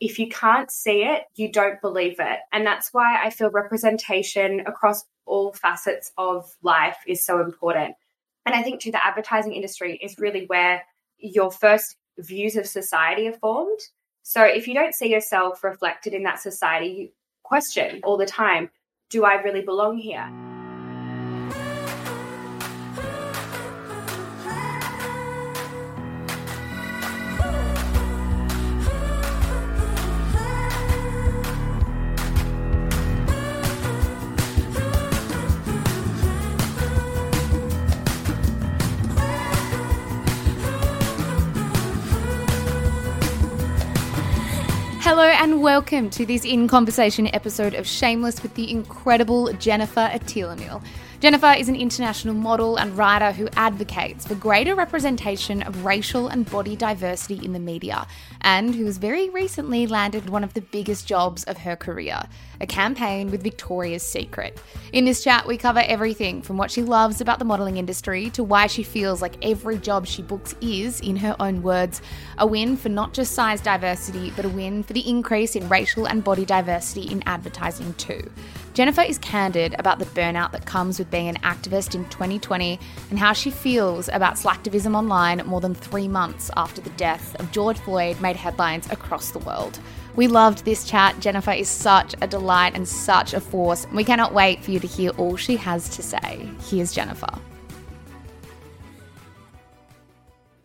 if you can't see it, you don't believe it. And that's why I feel representation across all facets of life is so important. And I think too, the advertising industry is really where your first views of society are formed. So if you don't see yourself reflected in that society, you question all the time, do I really belong here? Hello and welcome to this In Conversation episode of Shameless with the incredible Jennifer Atilemile. Jennifer is an international model and writer who advocates for greater representation of racial and body diversity in the media, and who has very recently landed one of the biggest jobs of her career a campaign with Victoria's Secret. In this chat, we cover everything from what she loves about the modeling industry to why she feels like every job she books is, in her own words, a win for not just size diversity, but a win for the increase in racial and body diversity in advertising too. Jennifer is candid about the burnout that comes with being an activist in 2020 and how she feels about slacktivism online more than three months after the death of George Floyd made headlines across the world. We loved this chat. Jennifer is such a delight and such a force. We cannot wait for you to hear all she has to say. Here's Jennifer.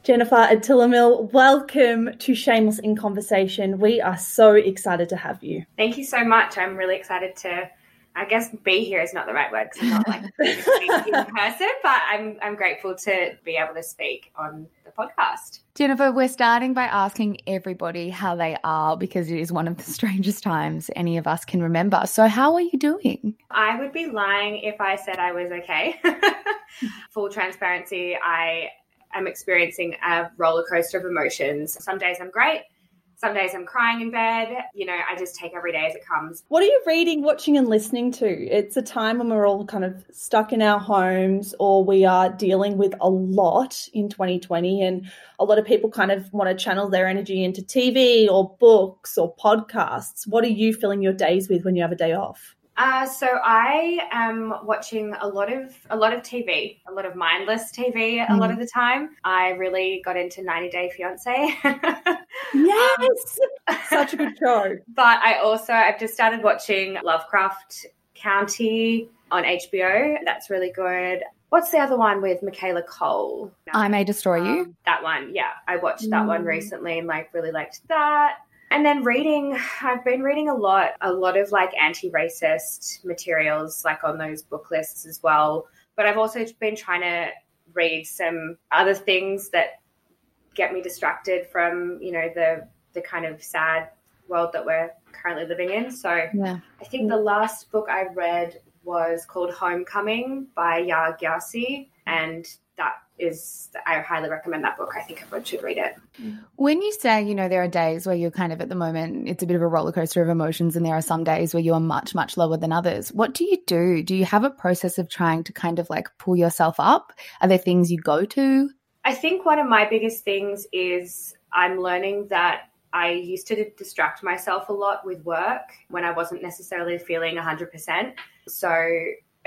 Jennifer Atilemile, welcome to Shameless in Conversation. We are so excited to have you. Thank you so much. I'm really excited to. I guess be here is not the right word because I'm not like in person, but I'm I'm grateful to be able to speak on the podcast. Jennifer, we're starting by asking everybody how they are because it is one of the strangest times any of us can remember. So, how are you doing? I would be lying if I said I was okay. Full transparency, I am experiencing a roller coaster of emotions. Some days I'm great. Some days I'm crying in bed. You know, I just take every day as it comes. What are you reading, watching, and listening to? It's a time when we're all kind of stuck in our homes or we are dealing with a lot in 2020. And a lot of people kind of want to channel their energy into TV or books or podcasts. What are you filling your days with when you have a day off? Uh, so I am watching a lot of a lot of TV, a lot of mindless TV. A lot of the time, I really got into 90 Day Fiance. Yes, such a good show. but I also I've just started watching Lovecraft Country on HBO. That's really good. What's the other one with Michaela Coel? I May Destroy You. Um, that one, yeah. I watched that one Mm. recently and like really liked that. And then reading, I've been reading a lot, a lot of like anti-racist materials, like on those book lists as well. But I've also been trying to read some other things that get me distracted from, you know, the the kind of sad world that we're currently living in. So Yeah. I think the last book I read was called Homecoming by Yaa Gyasi, and that is I highly recommend that book. I think everyone should read it. When you say, you know, there are days where you're kind of at the moment, it's a bit of a roller coaster of emotions, and there are some days where you are much, much lower than others. What do you do? Do you have a process of trying to kind of like pull yourself up? Are there things you go to? I think one of my biggest things is I'm learning that I used to distract myself a lot with work when I wasn't necessarily feeling 100%. So,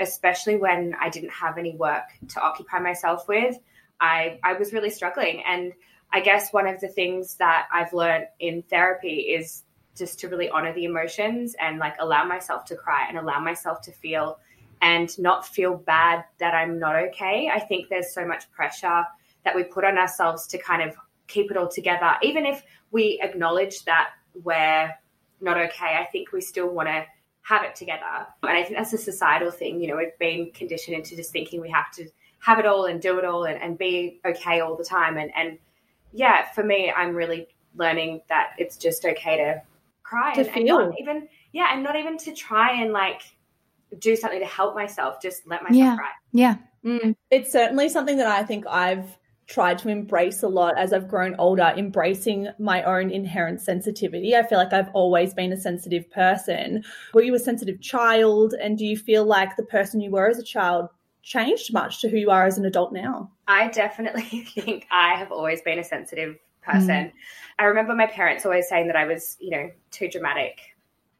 especially when I didn't have any work to occupy myself with, I, I was really struggling. And I guess one of the things that I've learned in therapy is just to really honor the emotions and like allow myself to cry and allow myself to feel and not feel bad that I'm not okay. I think there's so much pressure that we put on ourselves to kind of keep it all together. Even if we acknowledge that we're not okay, I think we still want to have it together. And I think that's a societal thing. You know, we've been conditioned into just thinking we have to have it all and do it all and, and be okay all the time. And, and yeah, for me, I'm really learning that it's just okay to cry to and, feel. and not even, yeah, and not even to try and like do something to help myself, just let myself Yeah. cry. Yeah. Mm. It's certainly something that I think I've tried to embrace a lot as I've grown older, embracing my own inherent sensitivity. I feel like I've always been a sensitive person. Were you a sensitive child? And do you feel like the person you were as a child changed much to who you are as an adult now? I definitely think I have always been a sensitive person. Mm. I remember my parents always saying that I was, you know, too dramatic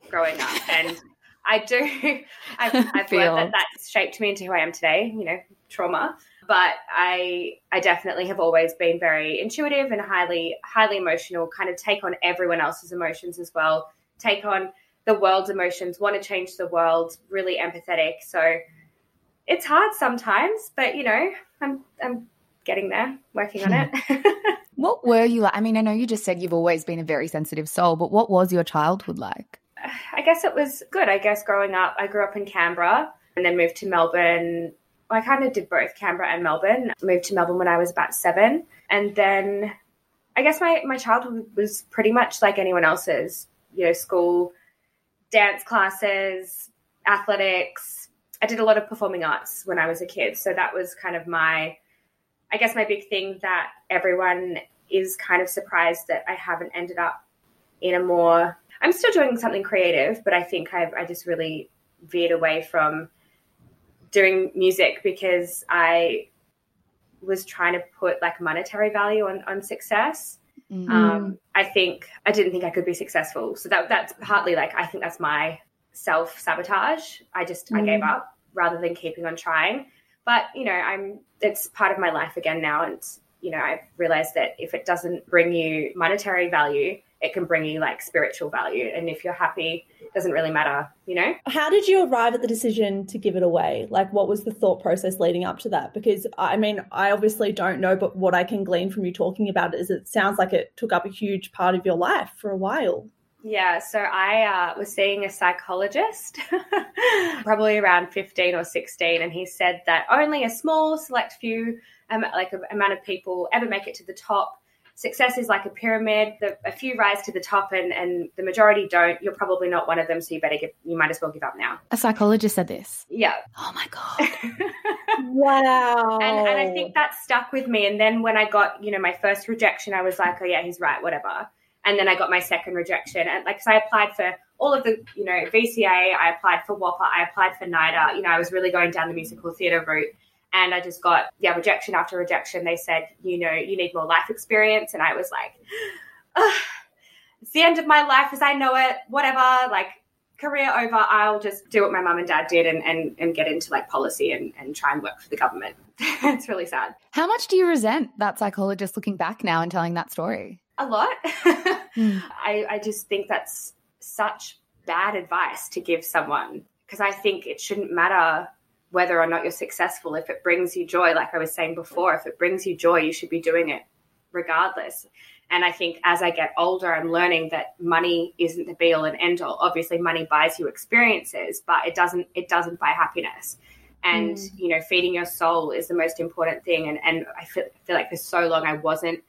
growing up. And I do, I've, I've learned that that's shaped me into who I am today, you know, trauma. But I, I definitely have always been very intuitive and highly, highly emotional, kind of take on everyone else's emotions as well, take on the world's emotions, want to change the world, really empathetic. So it's hard sometimes, but you know, I'm, I'm getting there, working on it. What were you like? I mean, I know you just said you've always been a very sensitive soul, but what was your childhood like? I guess it was good. I guess growing up, I grew up in Canberra and then moved to Melbourne. I kind of did both Canberra and Melbourne. Moved to Melbourne when I was about seven. And then I guess my, my childhood was pretty much like anyone else's, you know, school, dance classes, athletics. I did a lot of performing arts when I was a kid. So that was kind of my, I guess, my big thing that everyone is kind of surprised that I haven't ended up in a more I'm still doing something creative, but I think I've I just really veered away from doing music because I was trying to put like monetary value on on success. Mm. Um, I think I didn't think I could be successful, so that that's partly like I think that's my self sabotage. I just I gave up rather than keeping on trying. But you know, I'm it's part of my life again now, and you know, I've realized that if it doesn't bring you monetary value, it can bring you like spiritual value. And if you're happy, it doesn't really matter, you know? How did you arrive at the decision to give it away? Like, what was the thought process leading up to that? Because I mean, I obviously don't know, but what I can glean from you talking about it is it sounds like it took up a huge part of your life for a while. Yeah, so I uh, was seeing a psychologist probably around 15 or 16, and he said that only a small, select few, um, like a, amount of people ever make it to the top. Success is like a pyramid. The, a few rise to the top, and, and the majority don't. You're probably not one of them, so you better give. You might as well give up now. A psychologist said this. Yeah, Oh my God. Wow. and, and I think that stuck with me. And then when I got, you know, my first rejection, I was like, oh yeah, he's right, whatever. And then I got my second rejection, and like, so I applied for all of the, you know, VCA. I applied for WAAPA, I applied for NIDA. You know, I was really going down the musical theatre route, and I just got yeah rejection after rejection. They said, you know, you need more life experience, and I was like, Ugh, it's the end of my life as I know it. Whatever, like career over. I'll just do what my mum and dad did, and and, and get into like policy and and try and work for the government. it's really sad. How much do you resent that psychologist looking back now and telling that story? a lot. Hmm. I, I just think that's such bad advice to give someone because I think it shouldn't matter whether or not you're successful. If it brings you joy, like I was saying before, if it brings you joy, you should be doing it regardless. And I think as I get older, I'm learning that money isn't the be all and end all. Obviously, money buys you experiences, but it doesn't it doesn't buy happiness. And mm. you know, feeding your soul is the most important thing. And and I feel, feel like for so long I wasn't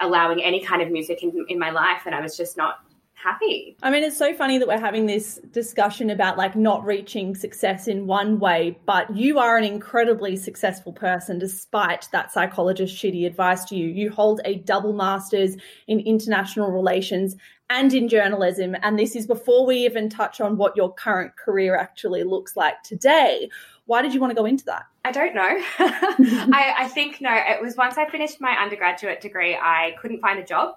allowing any kind of music in, in my life and I was just not happy. I mean, it's so funny that we're having this discussion about like not reaching success in one way, but you are an incredibly successful person despite that psychologist's shitty advice to you. You hold a double master's in international relations and in journalism. And this is before we even touch on what your current career actually looks like today. Why did you want to go into that? I don't know. I, I think no, it was once I finished my undergraduate degree, I couldn't find a job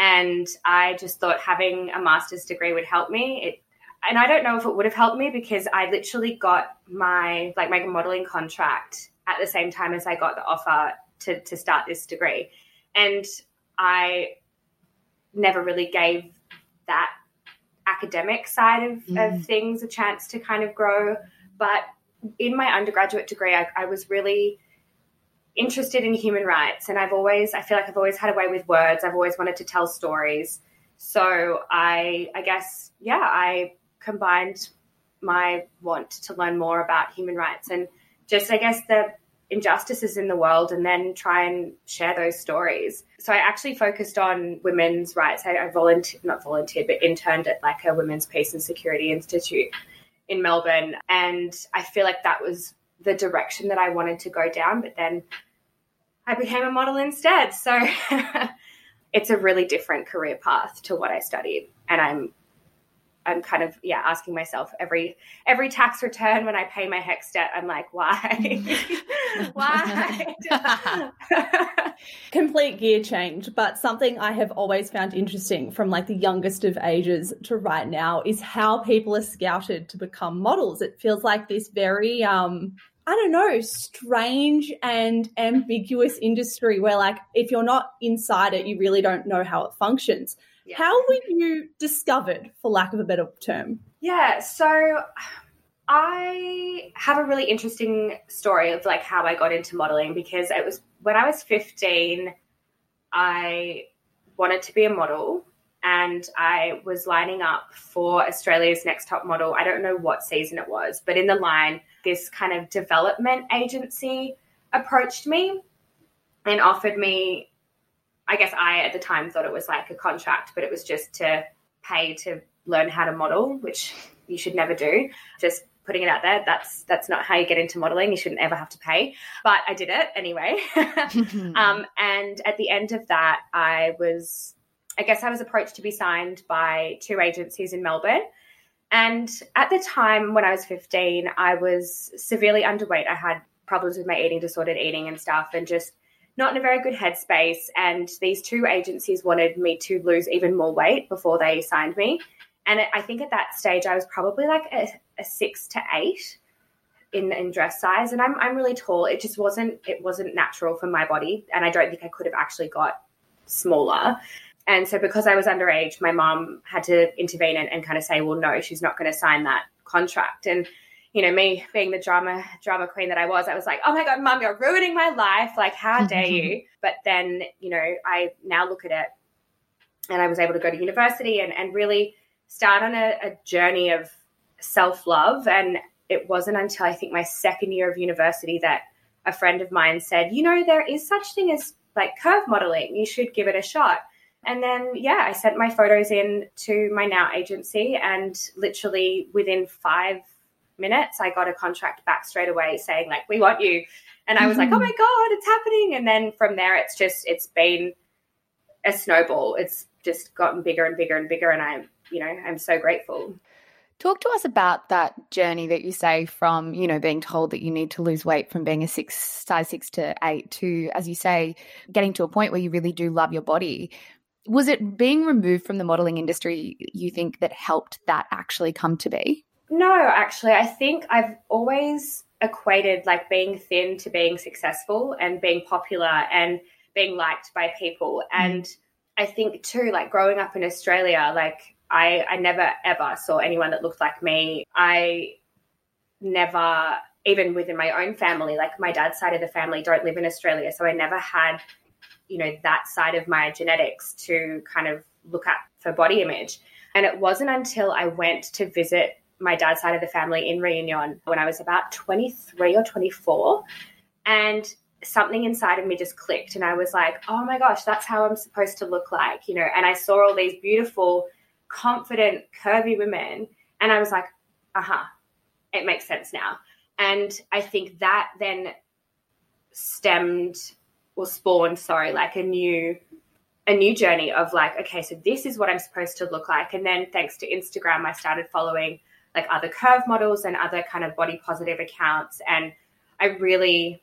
and I just thought having a master's degree would help me. It, and I don't know if it would have helped me because I literally got my like my modeling contract at the same time as I got the offer to to start this degree, and I never really gave that academic side of, mm. of things a chance to kind of grow. But in my undergraduate degree, I, I was really interested in human rights and I've always I feel like I've always had a way with words. I've always wanted to tell stories. So I I guess yeah, I combined my want to learn more about human rights and just I guess the injustices in the world and then try and share those stories. So I actually focused on women's rights. I, I volunteered, not volunteered, but interned at like a women's peace and security institute in Melbourne. And I feel like that was the direction that I wanted to go down, but then I became a model instead. So it's a really different career path to what I studied. And I'm I'm kind of yeah asking myself every every tax return when I pay my HECS debt I'm like why why complete gear change but something I have always found interesting from like the youngest of ages to right now is how people are scouted to become models it feels like this very um I don't know, strange and ambiguous industry where, like, if you're not inside it, you really don't know how it functions. Yeah. How were you discovered, for lack of a better term? Yeah, so I have a really interesting story of like how I got into modeling because it was when I was 15, I wanted to be a model and I was lining up for Australia's Next Top Model. I don't know what season it was, but in the line, this kind of development agency approached me and offered me, I guess I at the time thought it was like a contract, but it was just to pay to learn how to model, which you should never do. Just putting it out there, that's that's not how you get into modeling. You shouldn't ever have to pay. But I did it anyway. um, and at the end of that, I was I guess I was approached to be signed by two agencies in Melbourne. And at the time when I was 15, I was severely underweight. I had problems with my eating, disordered eating and stuff, and just not in a very good headspace. And these two agencies wanted me to lose even more weight before they signed me. And I think at that stage, I was probably like a, a six to eight in, in dress size. And I'm, I'm really tall. It just wasn't, it wasn't natural for my body. And I don't think I could have actually got smaller. And so because I was underage, my mom had to intervene and, and kind of say, well, no, she's not going to sign that contract. And you know, me being the drama drama queen that I was, I was like, oh my god, mom, you're ruining my life. Like, how dare you? But then, you know, I now look at it and I was able to go to university and, and really start on a, a journey of self love. And it wasn't until I think my second year of university that a friend of mine said, you know, there is such thing as like curve modeling. You should give it a shot. And then, yeah, I sent my photos in to my now agency, and literally within five minutes, I got a contract back straight away saying, like, we want you. And I was mm-hmm. like, oh my God, it's happening. And then from there, it's just, it's been a snowball. It's just gotten bigger and bigger and bigger. And I'm, you know, I'm so grateful. Talk to us about that journey that you say from, you know, being told that you need to lose weight from being a six size six to eight to, as you say, getting to a point where you really do love your body was it being removed from the modeling industry you think that helped that actually come to be? No, actually, I think I've always equated like being thin to being successful and being popular and being liked by people. Mm. And I think too, like growing up in Australia, like I, I never ever saw anyone that looked like me. I never, even within my own family, like my dad's side of the family don't live in Australia. So I never had you know that side of my genetics to kind of look at for body image and it wasn't until i went to visit my dad's side of the family in Réunion when i was about 23 or 24 and something inside of me just clicked and i was like oh my gosh that's how i'm supposed to look like you know and i saw all these beautiful confident, curvy women. And I was like, uh huh, it makes sense now. And I think that then stemmed or spawned, sorry, like a new a new journey of like, okay, so this is what I'm supposed to look like. And then thanks to Instagram, I started following like other curve models and other kind of body positive accounts. And I really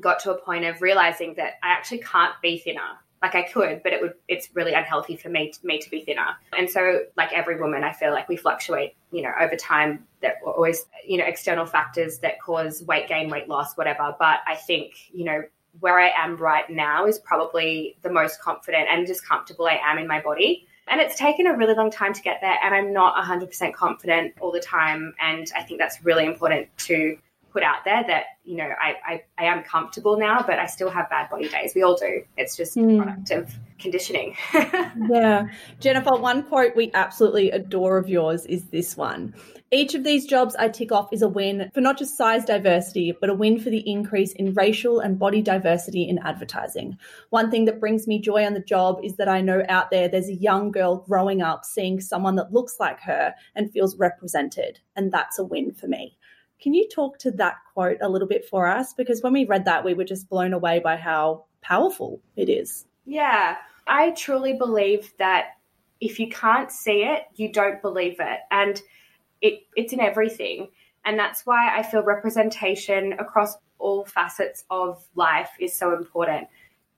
got to a point of realizing that I actually can't be thinner. Like I could, but it would it's really unhealthy for me to, me to be thinner. And so like every woman, I feel like we fluctuate, you know, over time that always, you know, external factors that cause weight gain, weight loss, whatever. But I think, you know, where I am right now is probably the most confident and just comfortable I am in my body. And it's taken a really long time to get there, and I'm not 100% confident all the time. And I think that's really important to put out there that, you know, I, I, I am comfortable now, but I still have bad body days. We all do. It's just mm. product of conditioning. yeah. Jennifer, one quote we absolutely adore of yours is this one. Each of these jobs I tick off is a win for not just size diversity, but a win for the increase in racial and body diversity in advertising. One thing that brings me joy on the job is that I know out there there's a young girl growing up seeing someone that looks like her and feels represented. And that's a win for me. Can you talk to that quote a little bit for us? Because when we read that, we were just blown away by how powerful it is. Yeah, I truly believe that if you can't see it, you don't believe it. And it, it's in everything. And that's why I feel representation across all facets of life is so important.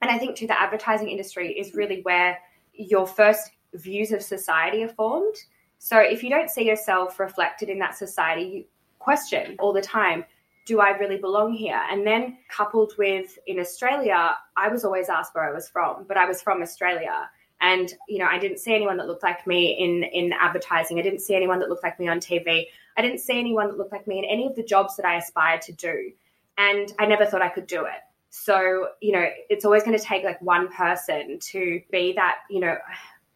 And I think, too, the advertising industry is really where your first views of society are formed. So if you don't see yourself reflected in that society, you question all the time do I really belong here? And then coupled with in Australia, I was always asked where I was from, but I was from Australia and you know i didn't see anyone that looked like me in in advertising. I didn't see anyone that looked like me on tv i didn't see anyone that looked like me in any of the jobs that i aspired to do. And i never thought i could do it. So you know it's always going to take like one person to be that you know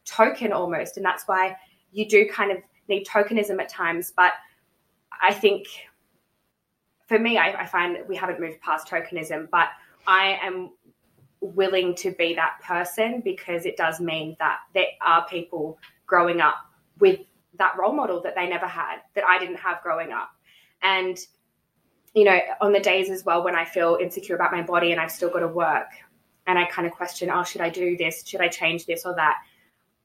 token almost. And that's why you do kind of need tokenism at times. But i think for me I, I find we haven't moved past tokenism. But i am willing to be that person because it does mean that there are people growing up with that role model that they never had, that I didn't have growing up. And, you know, on the days as well when I feel insecure about my body and I've still got to work and I kind of question, oh, should I do this? Should I change this or that?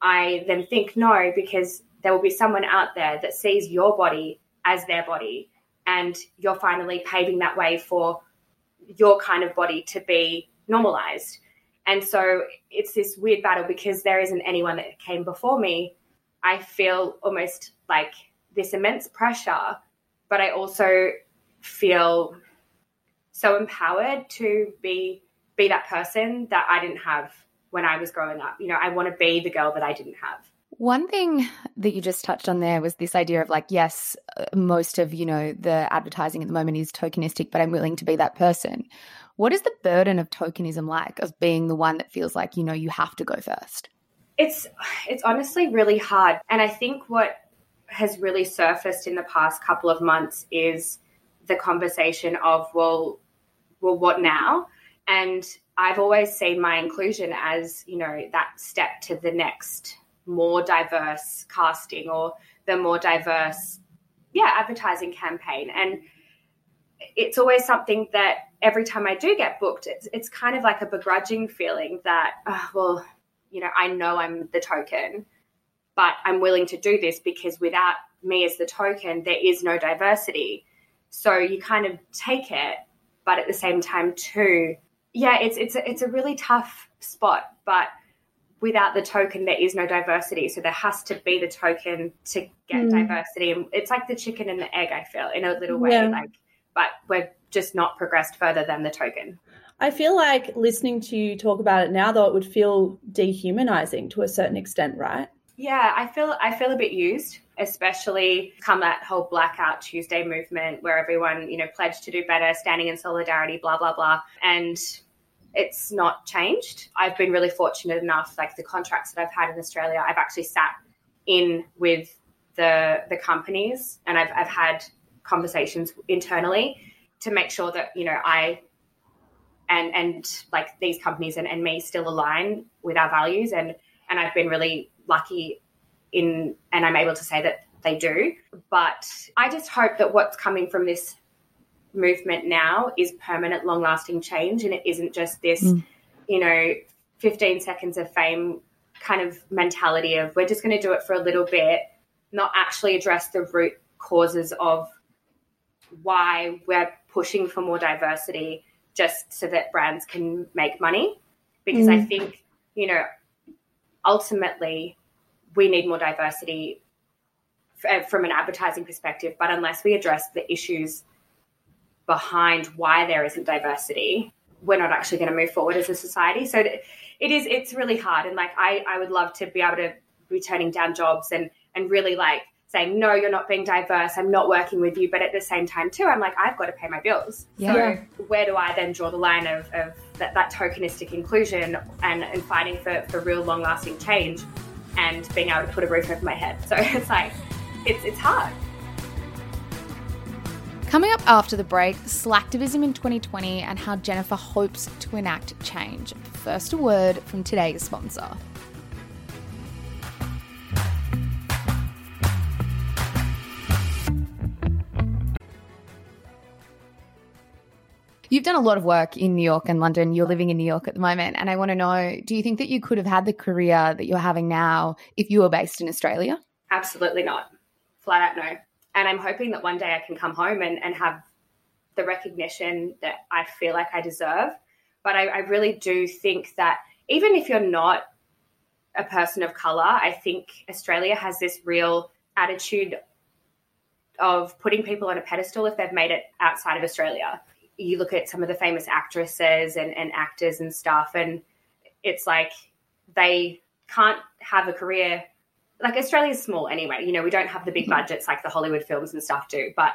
I then think no, because there will be someone out there that sees your body as their body and you're finally paving that way for your kind of body to be normalized. And so it's this weird battle because there isn't anyone that came before me. I feel almost like this immense pressure, but I also feel so empowered to be be that person that I didn't have when I was growing up. You know, I want to be the girl that I didn't have. One thing that you just touched on there was this idea of like, yes, uh, most of, you know, the advertising at the moment is tokenistic, but I'm willing to be that person. What is the burden of tokenism like of being the one that feels like, you know, you have to go first? It's it's honestly really hard. And I think what has really surfaced in the past couple of months is the conversation of, well, well, what now? And I've always seen my inclusion as, you know, that step to the next more diverse casting or the more diverse, yeah, advertising campaign. And it's always something that every time I do get booked, it's, it's kind of like a begrudging feeling that, oh, well, you know, I know I'm the token, but I'm willing to do this because without me as the token, there is no diversity. So you kind of take it, but at the same time, too, yeah, it's it's a, it's a really tough spot. But without the token, there is no diversity. So there has to be the token to get mm. diversity. And it's like the chicken and the egg. I feel in a little way, yeah. like but we're just not progressed further than the token. I feel like listening to you talk about it now, though, it would feel dehumanizing to a certain extent, right? Yeah, I feel I feel a bit used, especially come that whole blackout Tuesday movement where everyone, you know, pledged to do better, standing in solidarity, blah blah blah, and it's not changed. I've been really fortunate enough, like the contracts that I've had in Australia, I've actually sat in with the the companies, and I've I've had conversations internally to make sure that you know I and and like these companies and, and me still align with our values and and I've been really lucky in and I'm able to say that they do. But I just hope that what's coming from this movement now is permanent, long lasting change and it isn't just this, mm. you know, 15 seconds of fame kind of mentality of we're just going to do it for a little bit, not actually address the root causes of why we're pushing for more diversity just so that brands can make money. Because mm. I think, you know, ultimately we need more diversity uh, from an advertising perspective, but unless we address the issues behind why there isn't diversity, we're not actually going to move forward as a society. So it is, it's really hard. And like, I, I would love to be able to be turning down jobs and, and really like saying, no, you're not being diverse. I'm not working with you. But at the same time, too, I'm like, I've got to pay my bills. Yeah. So where do I then draw the line of, of that, that tokenistic inclusion and, and fighting for, for real long lasting change and being able to put a roof over my head? So it's like, it's, it's hard. Coming up after the break, slacktivism in 2020 and how Jennifer hopes to enact change. First, a word from today's sponsor. You've done a lot of work in New York and London. You're living in New York at the moment. And I want to know do you think that you could have had the career that you're having now if you were based in Australia? Absolutely not. Flat out no. And I'm hoping that one day I can come home and, and have the recognition that I feel like I deserve. But I, I really do think that even if you're not a person of color, I think Australia has this real attitude of putting people on a pedestal if they've made it outside of Australia you look at some of the famous actresses and, and actors and stuff, and it's like they can't have a career. Like Australia's small anyway. You know, we don't have the big mm-hmm. budgets like the Hollywood films and stuff do, but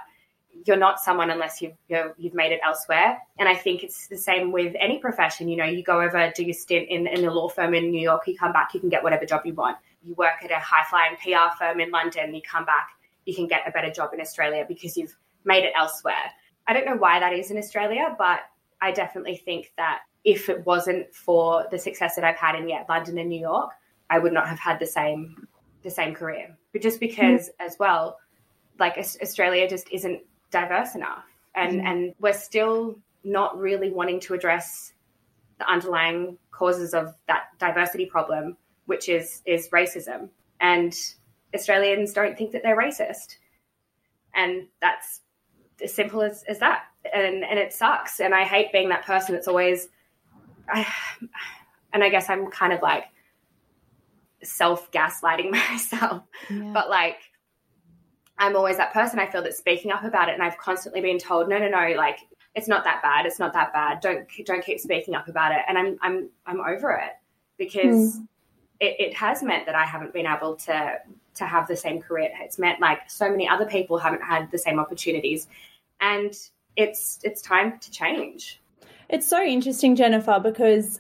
you're not someone unless you've you know, you've made it elsewhere. And I think it's the same with any profession. You know, you go over, do your stint in, in a law firm in New York, you come back, you can get whatever job you want. You work at a high flying PR firm in London, you come back, you can get a better job in Australia because you've made it elsewhere. I don't know why that is in Australia, but I definitely think that if it wasn't for the success that I've had in yeah, London and New York, I would not have had the same the same career. But just because mm. as well, like Australia just isn't diverse enough, and mm. and we're still not really wanting to address the underlying causes of that diversity problem, which is is racism. And Australians don't think that they're racist, and that's as simple as, as that. And and it sucks. And I hate being that person that's always I and I guess I'm kind of like self gaslighting myself. Yeah. But like I'm always that person I feel that speaking up about it and I've constantly been told, no, no, no, like it's not that bad. It's not that bad. Don't don't keep speaking up about it. And I'm I'm I'm over it because mm. It, it has meant that I haven't been able to to have the same career. It's meant like so many other people haven't had the same opportunities, and it's it's time to change. It's so interesting, Jennifer, because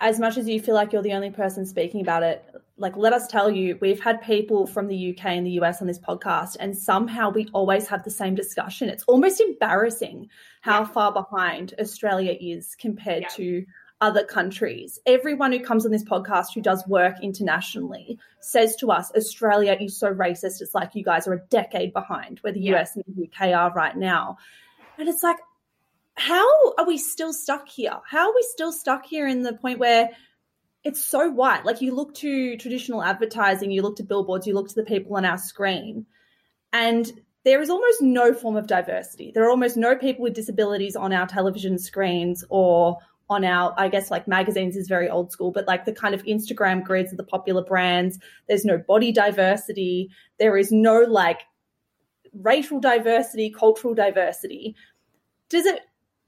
as much as you feel like you're the only person speaking about it, like let us tell you, we've had people from the UK and the US on this podcast, and somehow we always have the same discussion. It's almost embarrassing how yeah. far behind Australia is compared yeah. to other countries. Everyone who comes on this podcast who does work internationally says to us, Australia is so racist. It's like you guys are a decade behind where the yeah. US and the UK are right now. And it's like, how are we still stuck here? How are we still stuck here in the point where it's so white? Like you look to traditional advertising, you look to billboards, you look to the people on our screen, and there is almost no form of diversity. There are almost no people with disabilities on our television screens or on our, I guess, like magazines is very old school, but like the kind of Instagram grids of the popular brands. There's no body diversity. There is no like racial diversity, cultural diversity. Does it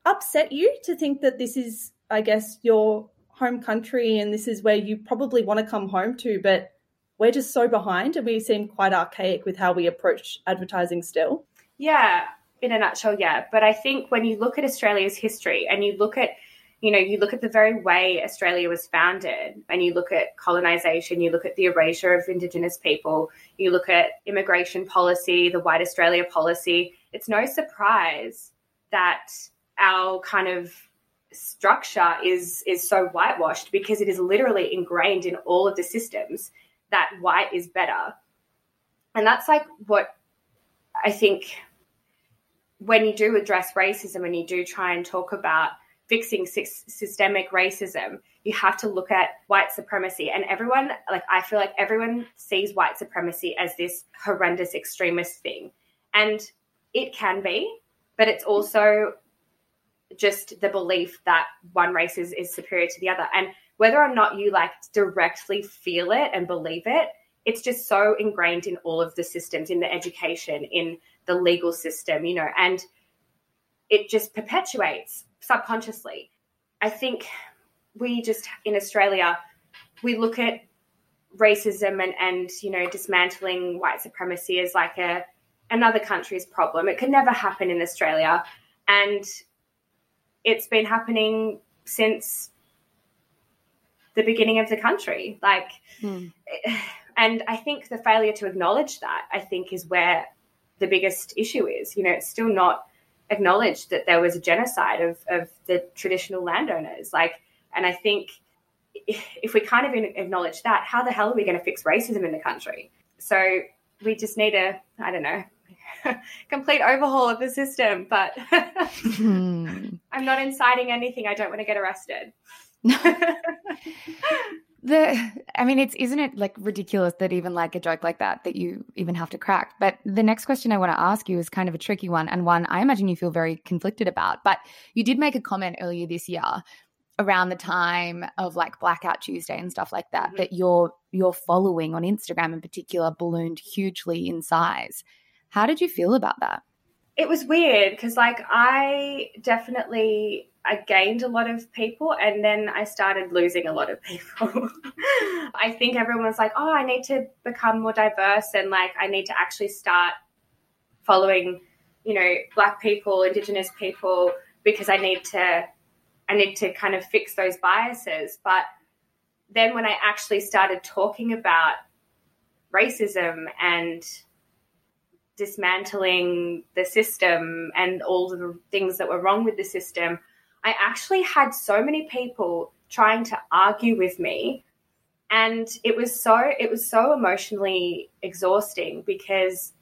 upset you to think that this is, I guess, your home country and this is where you probably want to come home to, but we're just so behind and we seem quite archaic with how we approach advertising still? Yeah, in a nutshell, yeah. But I think when you look at Australia's history and you look at you know, you look at the very way Australia was founded and you look at colonization, you look at the erasure of Indigenous people, you look at immigration policy, the White Australia policy, it's no surprise that our kind of structure is is so whitewashed because it is literally ingrained in all of the systems that white is better. And that's like what I think when you do address racism and you do try and talk about fixing systemic racism, you have to look at white supremacy. And everyone, like, I feel like everyone sees white supremacy as this horrendous extremist thing. And it can be, but it's also just the belief that one race is, is superior to the other. And whether or not you like directly feel it and believe it, it's just so ingrained in all of the systems, in the education, in the legal system, you know, and it just perpetuates subconsciously. I think we just in Australia, we look at racism and, and you know dismantling white supremacy as like a another country's problem. It could never happen in Australia, and it's been happening since the beginning of the country. Like, hmm. and I think the failure to acknowledge that I think is where the biggest issue is. You know, it's still not acknowledged that there was a genocide of, of the traditional landowners. Like, and I think if we kind of acknowledge that, how the hell are we going to fix racism in the country? So we just need a, I don't know, complete overhaul of the system. But hmm. I'm not inciting anything. I don't want to get arrested. the i mean it's isn't it like ridiculous that even like a joke like that that you even have to crack? But the next question i want to ask you is kind of a tricky one and one i imagine you feel very conflicted about. But you did make a comment earlier this year around the time of like blackout tuesday and stuff like that mm-hmm. that your your following on instagram in particular ballooned hugely in size. How did you feel about that it was weird because like i definitely I gained a lot of people and then I started losing a lot of people. I think everyone's like, oh, I need to become more diverse and like I need to actually start following, you know, black people, indigenous people because I need to I need to kind of fix those biases. But then when I actually started talking about racism and dismantling the system and all the things that were wrong with the system, I actually had so many people trying to argue with me. And it was so it was so emotionally exhausting because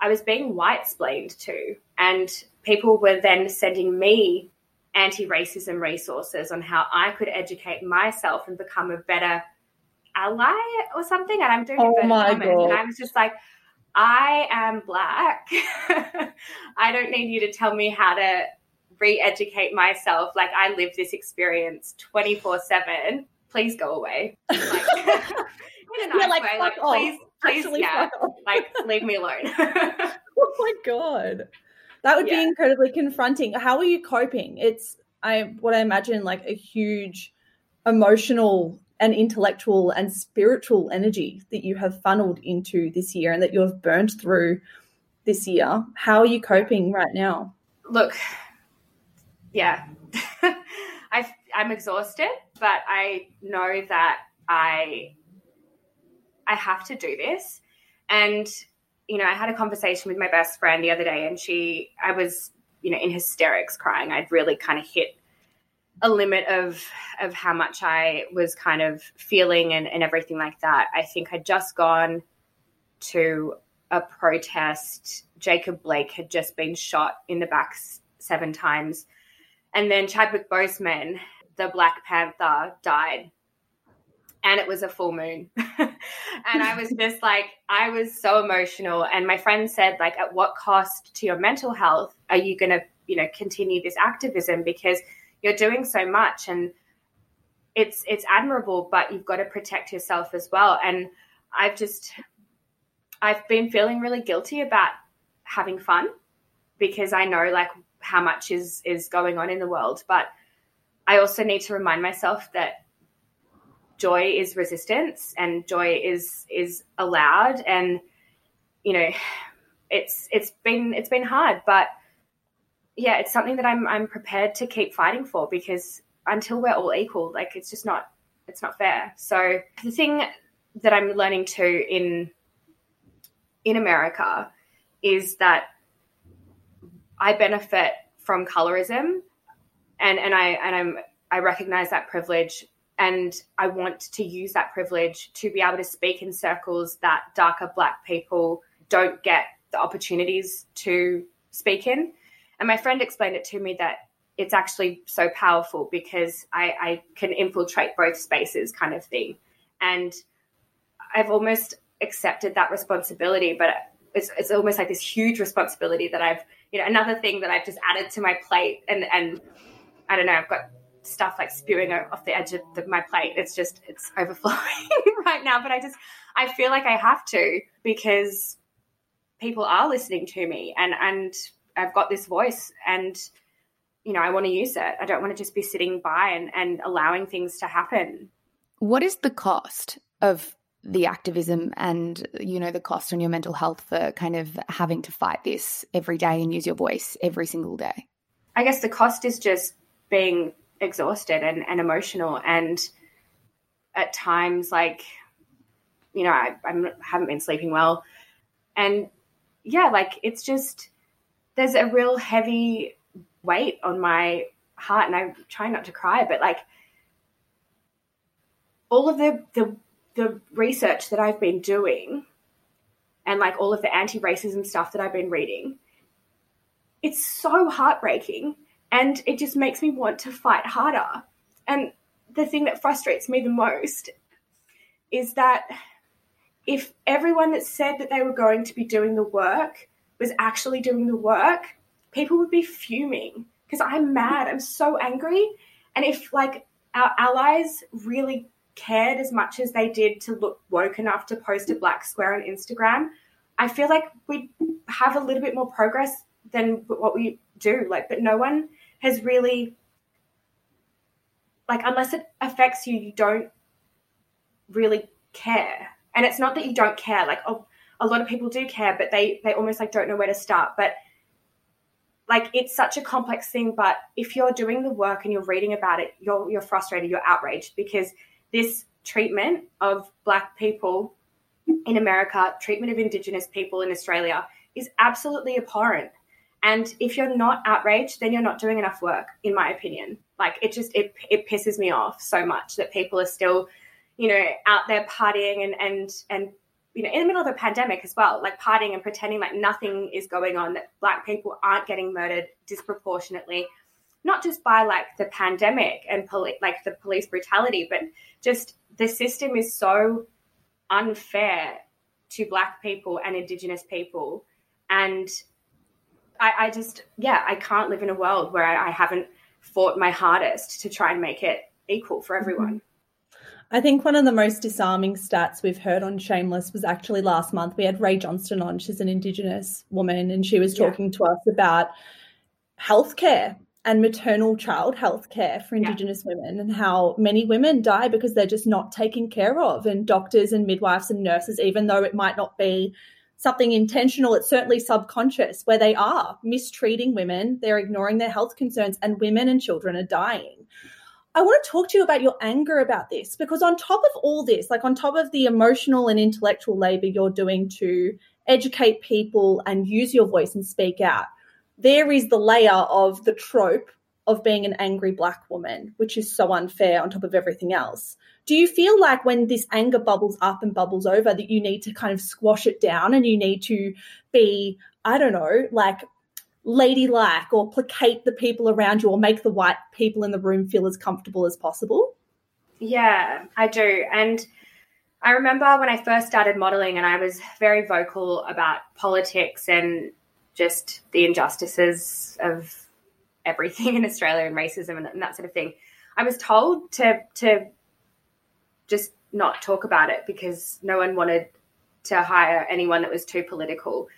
I was being white splained to. And people were then sending me anti-racism resources on how I could educate myself and become a better ally or something. And I'm doing oh my God. and I was just like I am black. I don't need you to tell me how to re-educate myself. Like i live this experience 24 7 please go away. Like, in a nice like, way. like please please Actually, yeah. like leave me alone. Oh my god. That would yeah. be incredibly confronting. How are you coping? It's i what i imagine like a huge emotional and intellectual and spiritual energy that you have funneled into this year and that you have burned through this year how are you coping right now look yeah, I I'm exhausted, but I know that I I have to do this. And you know, I had a conversation with my best friend the other day, and she I was you know in hysterics, crying. I'd really kind of hit a limit of of how much I was kind of feeling and, and everything like that. I think I'd just gone to a protest. Jacob Blake had just been shot in the back seven times. And then Chadwick Boseman, the Black Panther, died. And it was a full moon. and I was just like, I was so emotional. And my friend said, like, at what cost to your mental health are you going to, you know, continue this activism? Because you're doing so much and it's it's admirable, but you've got to protect yourself as well. And I've just I've been feeling really guilty about having fun because I know like how much is is going on in the world but i also need to remind myself that joy is resistance and joy is is allowed and you know it's it's been it's been hard but yeah it's something that i'm i'm prepared to keep fighting for because until we're all equal like it's just not it's not fair so the thing that i'm learning too in in america is that I benefit from colorism, and and I and I'm I recognize that privilege and I want to use that privilege to be able to speak in circles that darker black people don't get the opportunities to speak in. And my friend explained it to me that it's actually so powerful because I, I can infiltrate both spaces, kind of thing. And I've almost accepted that responsibility, but it's, it's almost like this huge responsibility that I've, you know, another thing that I've just added to my plate. And, and I don't know, I've got stuff like spewing off the edge of the, my plate. It's just, it's overflowing right now. But I just, I feel like I have to because people are listening to me and, and I've got this voice and, you know, I want to use it. I don't want to just be sitting by and, and allowing things to happen. What is the cost of the activism and, you know, the cost on your mental health for kind of having to fight this every day and use your voice every single day? I guess the cost is just being exhausted and, and emotional and at times like, you know, I, I haven't been sleeping well. And yeah, like it's just, there's a real heavy weight on my heart and I try not to cry, but like all of the the the research that I've been doing and like all of the anti-racism stuff that I've been reading, it's so heartbreaking and it just makes me want to fight harder. And the thing that frustrates me the most is that if everyone that said that they were going to be doing the work was actually doing the work, people would be fuming because I'm mad. I'm so angry. And if like our allies really cared as much as they did to look woke enough to post a black square on Instagram, I feel like we'd have a little bit more progress than what we do. Like, but no one has really like unless it affects you, you don't really care. And it's not that you don't care. Like, oh, a lot of people do care, but they they almost like don't know where to start. But like it's such a complex thing but if you're doing the work and you're reading about it you're you're frustrated you're outraged because this treatment of black people in america treatment of indigenous people in australia is absolutely abhorrent and if you're not outraged then you're not doing enough work in my opinion like it just it, it pisses me off so much that people are still you know out there partying and and and you know, in the middle of a pandemic as well, like partying and pretending like nothing is going on, that black people aren't getting murdered disproportionately, not just by like the pandemic and poli- like the police brutality, but just the system is so unfair to black people and indigenous people. And I, I just, yeah, I can't live in a world where I, I haven't fought my hardest to try and make it equal for mm-hmm. everyone. I think one of the most disarming stats we've heard on Shameless was actually last month. We had Rae Johnston on. She's an Indigenous woman, and she was talking yeah. to us about healthcare and maternal child health care for Indigenous yeah. women and how many women die because they're just not taken care of. And doctors and midwives and nurses, even though it might not be something intentional, it's certainly subconscious where they are mistreating women, they're ignoring their health concerns, and women and children are dying. I want to talk to you about your anger about this because, on top of all this, like on top of the emotional and intellectual labor you're doing to educate people and use your voice and speak out, there is the layer of the trope of being an angry black woman, which is so unfair on top of everything else. Do you feel like when this anger bubbles up and bubbles over that you need to kind of squash it down and you need to be, I don't know, like ladylike or placate the people around you or make the white people in the room feel as comfortable as possible? Yeah, I do. And I remember when I first started modeling and I was very vocal about politics and just the injustices of everything in Australia and racism and, that sort of thing. I was told to to just not talk about it because no one wanted to hire anyone that was too political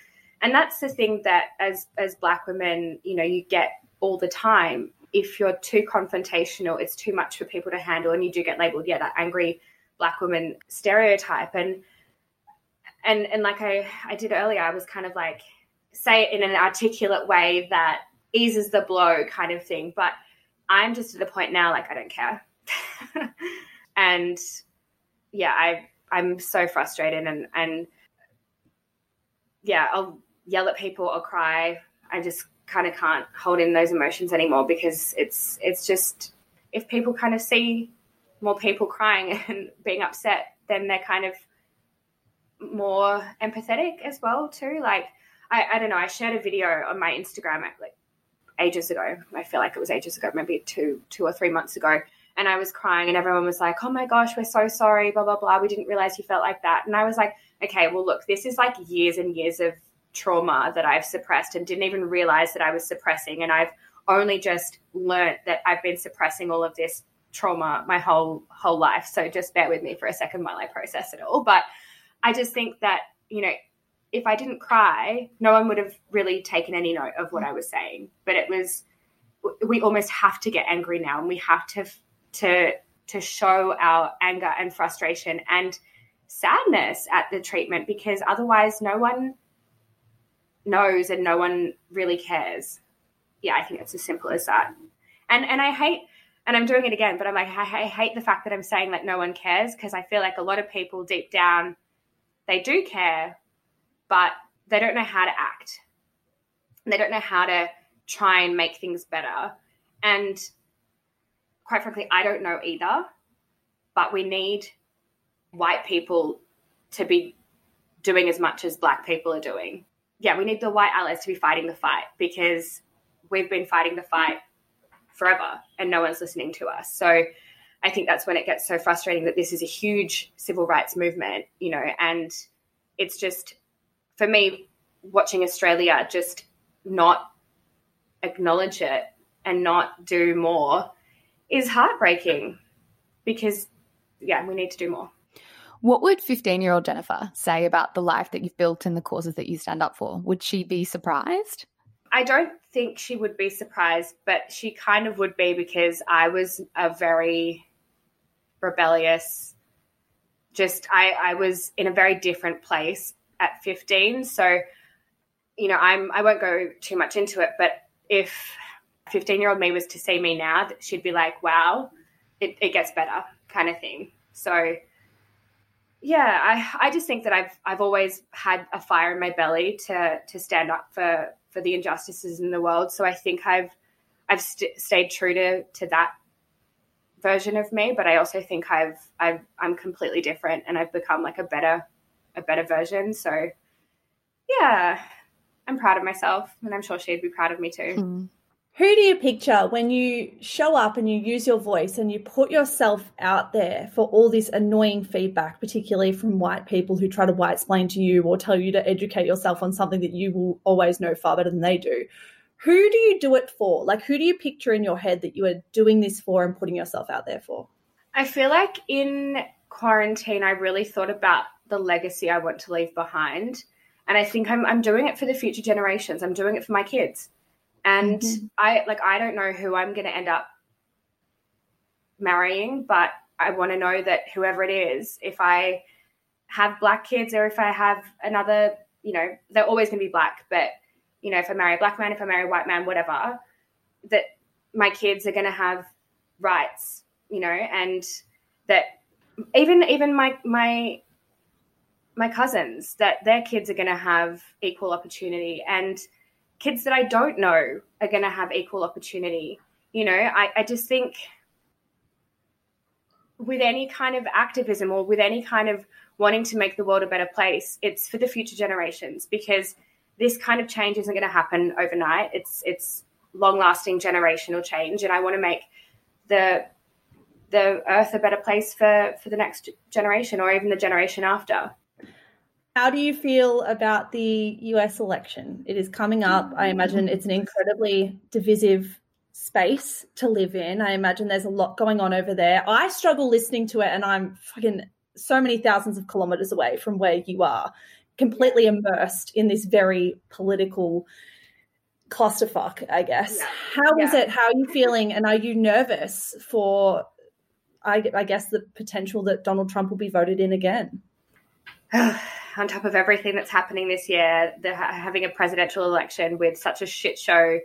and that's the thing that as as black women you know you get all the time. If you're too confrontational it's too much for people to handle and you do get labeled yeah that angry black woman stereotype. And and and like i i did earlier i was kind of like say it in an articulate way that eases the blow kind of thing. But i'm just at the point now like i don't care. And yeah i i'm so frustrated and and yeah i'll yell at people or cry. I just kind of can't hold in those emotions anymore because it's it's just if people kind of see more people crying and being upset, then they're kind of more empathetic as well too. Like I, I don't know, I shared a video on my Instagram like ages ago. I feel like it was ages ago, maybe two two or three months ago. And I was crying and everyone was like, Oh my gosh, we're so sorry, blah blah blah. We didn't realize you felt like that. And I was like, Okay, well look, this is like years and years of trauma that I've suppressed and didn't even realize that I was suppressing. And I've only just learnt that I've been suppressing all of this trauma my whole whole life. So just bear with me for a second while I process it all. But I just think that, you know, if I didn't cry, no one would have really taken any note of what I was saying. But it was we almost have to get angry now and we have to to to show our anger and frustration and sadness at the treatment because otherwise no one knows and no one really cares. Yeah, I think it's as simple as that. And and I hate and I'm doing it again, but I'm like I, I hate the fact that I'm saying that no one cares because I feel like a lot of people deep down they do care, but they don't know how to act. They don't know how to try and make things better. And quite frankly, I don't know either. But we need white people to be doing as much as black people are doing. Yeah, we need the white allies to be fighting the fight because we've been fighting the fight forever and no one's listening to us. So I think that's when it gets so frustrating that this is a huge civil rights movement, you know, and it's just for me watching Australia just not acknowledge it and not do more is heartbreaking because yeah, we need to do more. What would 15 year old Jennifer say about the life that you've built and the causes that you stand up for? Would she be surprised? I don't think she would be surprised, but she kind of would be because I was a very rebellious. Just I, I was in a very different place at 15. So, you know, I'm I won't go too much into it, but if 15 year old me was to see me now, she'd be like, wow, it, it gets better kind of thing. So yeah, I, I just think that I've I've always had a fire in my belly to to stand up for for the injustices in the world. So I think I've I've st- stayed true to to that version of me, but I also think I've I've I'm completely different and I've become like a better a better version. So yeah, I'm proud of myself and I'm sure she'd be proud of me too. Mm. Who do you picture when you show up and you use your voice and you put yourself out there for all this annoying feedback, particularly from white people who try to white explain to you or tell you to educate yourself on something that you will always know far better than they do? Who do you do it for? Like, who do you picture in your head that you are doing this for and putting yourself out there for? I feel like in quarantine, I really thought about the legacy I want to leave behind. And I think I'm, I'm doing it for the future generations. I'm doing it for my kids. And mm-hmm. I like I don't know who I'm going to end up marrying, but I want to know that whoever it is, if I have black kids or if I have another, you know, they're always going to be black, but you know, if I marry a black man, if I marry a white man, whatever, that my kids are going to have rights, you know, and that even even my my my cousins that their kids are going to have equal opportunity and kids that I don't know are going to have equal opportunity. You know, I, I just think with any kind of activism or with any kind of wanting to make the world a better place, it's for the future generations because this kind of change isn't going to happen overnight. It's it's long lasting generational change, and I want to make the the earth a better place for for the next generation or even the generation after. How do you feel about the US election? It is coming up. I imagine it's an incredibly divisive space to live in. I imagine there's a lot going on over there. I struggle listening to it, and I'm fucking so many thousands of kilometers away from where you are, completely immersed in this very political clusterfuck, I guess. Yeah. How yeah. is it? How are you feeling? And are you nervous for, I, I guess, the potential that Donald Trump will be voted in again? on top of everything that's happening this year, the, having a presidential election with such a shit show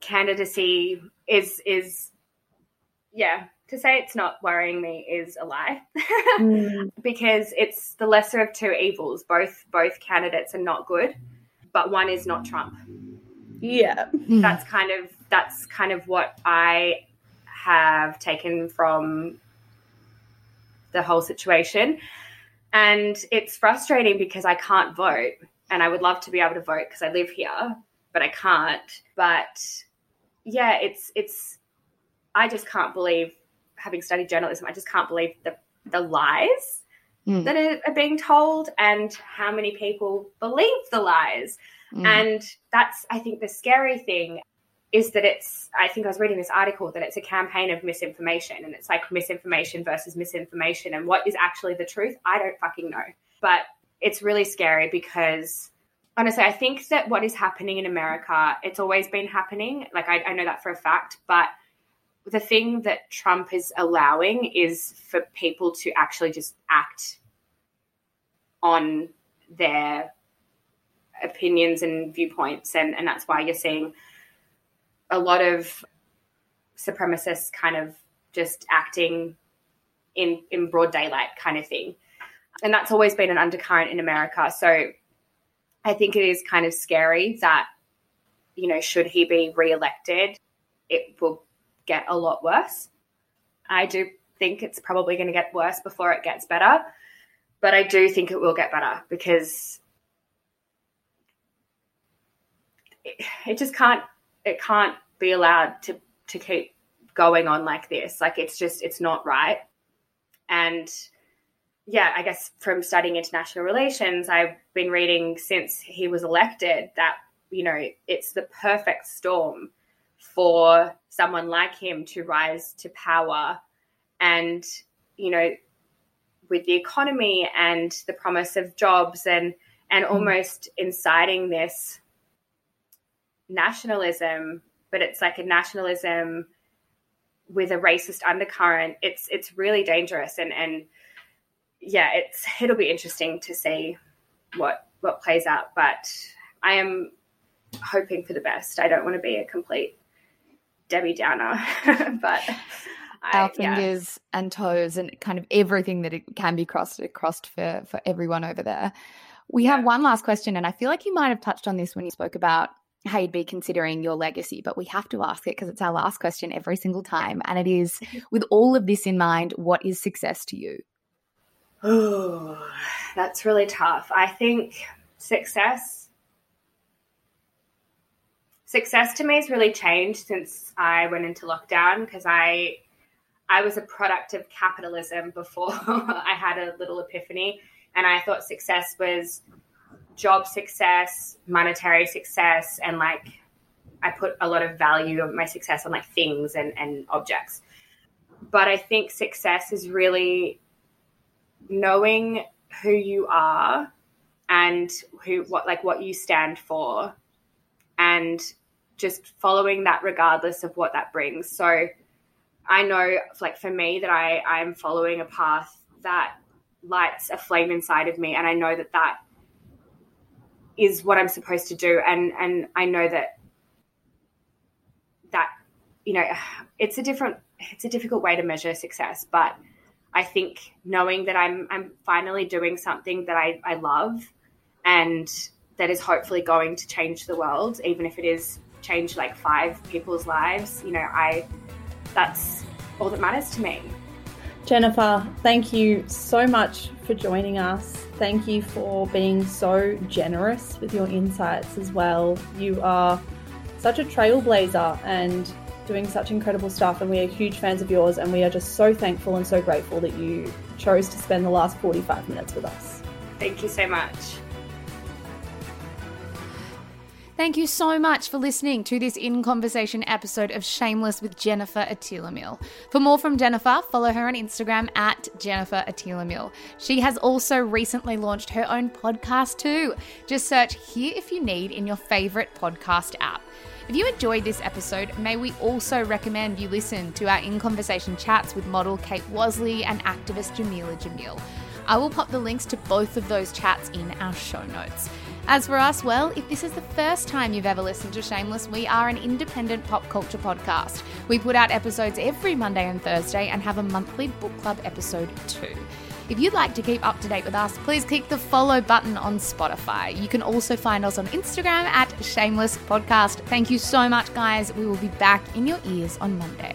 candidacy is is yeah to say it's not worrying me is a lie mm. because it's the lesser of two evils both both candidates are not good but one is not trump yeah that's kind of that's kind of what i have taken from the whole situation. And it's frustrating because I can't vote and I would love to be able to vote because I live here, but I can't. But yeah, it's it's I just can't believe having studied journalism, I just can't believe the the lies mm. that are, are, being told and how many people believe the lies. Mm. And that's I think the scary thing is that it's i think i was reading this article that it's a campaign of misinformation and it's like misinformation versus misinformation and what is actually the truth i don't fucking know. But it's really scary because honestly i think that what is happening in america it's always been happening. Like i, I know that for a fact but the thing that trump is allowing is for people to actually just act on their opinions and viewpoints and, and that's why you're seeing a lot of supremacists kind of just acting in in broad daylight kind of thing. And that's always been an undercurrent in america. So i think it is kind of scary that you know should he be reelected it will get a lot worse. I do think it's probably going to get worse before it gets better but i do think it will get better because it, it just can't it can't be allowed to to keep going on like this. Like it's just it's not right. And yeah, I guess from studying international relations, I've been reading since he was elected that you know it's the perfect storm for someone like him to rise to power and you know with the economy and the promise of jobs and and mm. almost inciting this nationalism, but it's like a nationalism with a racist undercurrent. It's it's really dangerous and and yeah, it's it'll be interesting to see what what plays out. But I am hoping for the best. I don't want to be a complete Debbie Downer, but our fingers yeah. and toes and kind of everything that it can be crossed crossed for for everyone over there. We have one last question, and I feel like you might have touched on this when you spoke about how you'd be considering your legacy, but we have to ask it because it's our last question every single time. And it is with all of this in mind, what is success to you? Oh, that's really tough. I think success success to me has really changed since I went into lockdown because I I was a product of capitalism before I had a little epiphany and I thought success was job success, monetary success, and like I put a lot of value of my success on like things and, and objects. But I think success is really knowing who you are and who what like what you stand for and just following that regardless of what that brings. So I know like for me that I I'm following a path that lights a flame inside of me and I know that that is what I'm supposed to do. And and I know that that you know it's a different it's a difficult way to measure success, but I think knowing that I'm I'm finally doing something that I, I love and that is hopefully going to change the world, even if it is change like five people's lives, you know, I that's all that matters to me. Jennifer, thank you so much for joining us. Thank you for being so generous with your insights as well. You are such a trailblazer and doing such incredible stuff, and we are huge fans of yours. And we are just so thankful and so grateful that you chose to spend the last 45 minutes with us. Thank you so much. Thank you so much for listening to this in conversation episode of Shameless with Jennifer Atilemile. For more from Jennifer, follow her on Instagram at Jennifer Atilemile. She has also recently launched her own podcast too. Just search Here If You Need in your favorite podcast app. If you enjoyed this episode, may we also recommend you listen to our in conversation chats with model Kate Wasley and activist Jameela Jamil. I will pop the links to both of those chats in our show notes. As for us, well, if this is the first time you've ever listened to Shameless, we are an independent pop culture podcast. We put out episodes every Monday and Thursday and have a monthly book club episode too. If you'd like to keep up to date with us, please click the follow button on Spotify. You can also find us on Instagram at Shameless Podcast. Thank you so much, guys. We will be back in your ears on Monday.